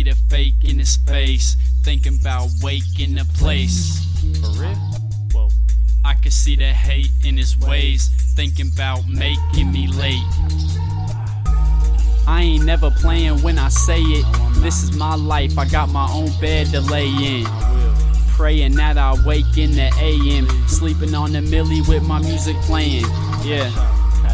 a fake in his face. Thinking about waking the place. For real? Whoa. I could see the hate in his ways. Thinking about making me late. I ain't never playing when I say it. This is my life, I got my own bed to lay in. Praying that I wake in the AM. Sleeping on the millie with my music playing. Yeah.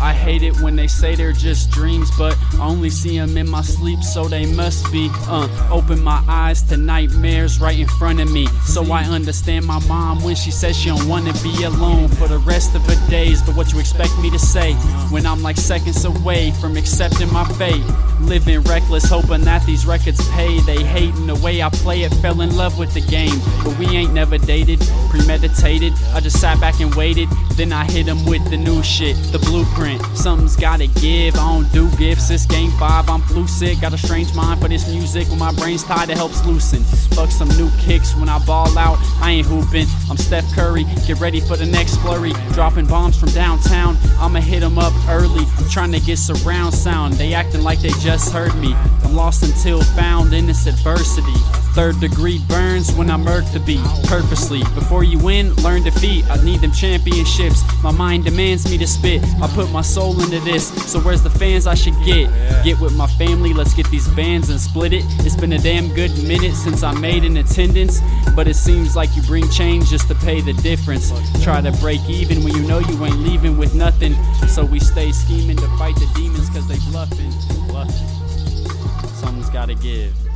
I hate it when they say they're just dreams, but I only see them in my sleep, so they must be. Uh, open my eyes to nightmares right in front of me. So I understand my mom when she says she don't wanna be alone for the rest of her But what you expect me to say when I'm like seconds away from accepting my fate? Living reckless, hoping that these records pay. They hating the way I play it, fell in love with the game. But we ain't never dated, premeditated. I just sat back and waited. Then I hit him with the new shit, the blueprint. Something's gotta give, I don't do gifts. This game five, I'm sick. Got a strange mind for this music when my brain's tied, it helps loosen. Fuck some new kicks when I ball out. I ain't hooping, I'm Steph Curry. Get ready for the next flurry. Dropping bombs from downtown, I'ma hit 'em up early. I'm trying to get surround sound, they acting like they just heard me. I'm lost until found in this adversity. Third degree burns when I murk the beat purposely. Before you win, learn defeat. I need them championships. My mind demands me to spit. I put my soul into this. So where's the fans I should get? Get with my family, let's get these bands and split it. It's been a damn good minute since I made an attendance. But it seems like you bring change just to pay the difference. Try to break even when you know you ain't leaving with nothing. So we stay scheming to fight the demons cause they bluffing. Bluffing. Something's gotta give.